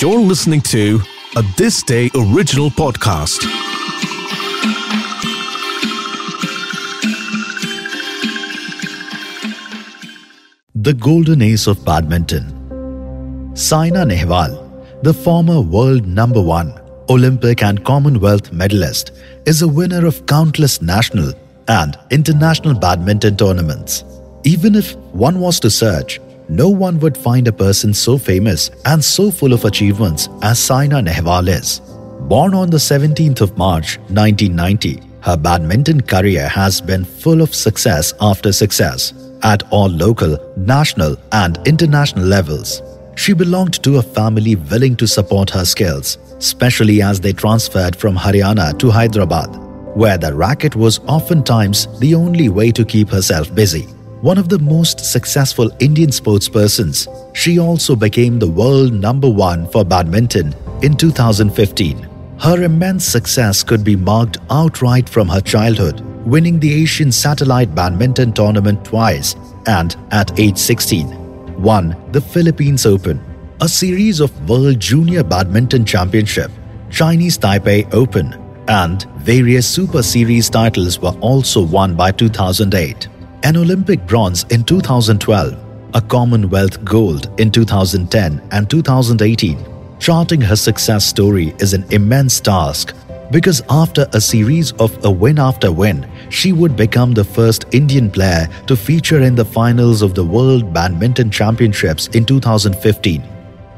You're listening to a This Day original podcast. The Golden Ace of Badminton. Saina Nehwal, the former world number one Olympic and Commonwealth medalist, is a winner of countless national and international badminton tournaments. Even if one was to search, no one would find a person so famous and so full of achievements as Saina Nehwal is. Born on the 17th of March 1990, her badminton career has been full of success after success at all local, national, and international levels. She belonged to a family willing to support her skills, especially as they transferred from Haryana to Hyderabad, where the racket was oftentimes the only way to keep herself busy. One of the most successful Indian sportspersons, she also became the world number one for badminton in 2015. Her immense success could be marked outright from her childhood, winning the Asian Satellite Badminton Tournament twice and, at age 16, won the Philippines Open, a series of World Junior Badminton Championship, Chinese Taipei Open, and various Super Series titles were also won by 2008. An Olympic bronze in 2012, a Commonwealth gold in 2010 and 2018. Charting her success story is an immense task because after a series of a win after win, she would become the first Indian player to feature in the finals of the World Badminton Championships in 2015,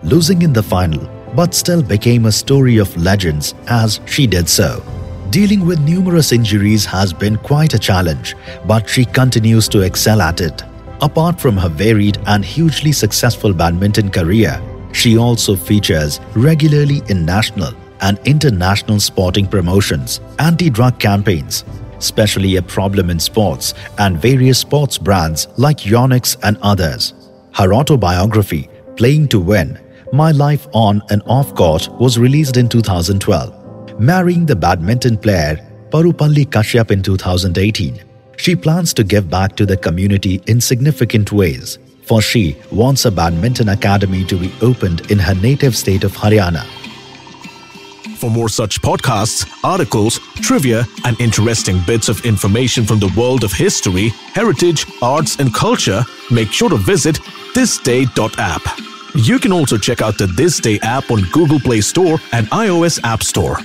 losing in the final, but still became a story of legends as she did so. Dealing with numerous injuries has been quite a challenge, but she continues to excel at it. Apart from her varied and hugely successful badminton career, she also features regularly in national and international sporting promotions, anti drug campaigns, especially a problem in sports, and various sports brands like Yonex and others. Her autobiography, Playing to Win My Life on and Off Court, was released in 2012. Marrying the badminton player Parupalli Kashyap in 2018, she plans to give back to the community in significant ways, for she wants a badminton academy to be opened in her native state of Haryana. For more such podcasts, articles, trivia, and interesting bits of information from the world of history, heritage, arts, and culture, make sure to visit thisday.app. You can also check out the This Day app on Google Play Store and iOS App Store.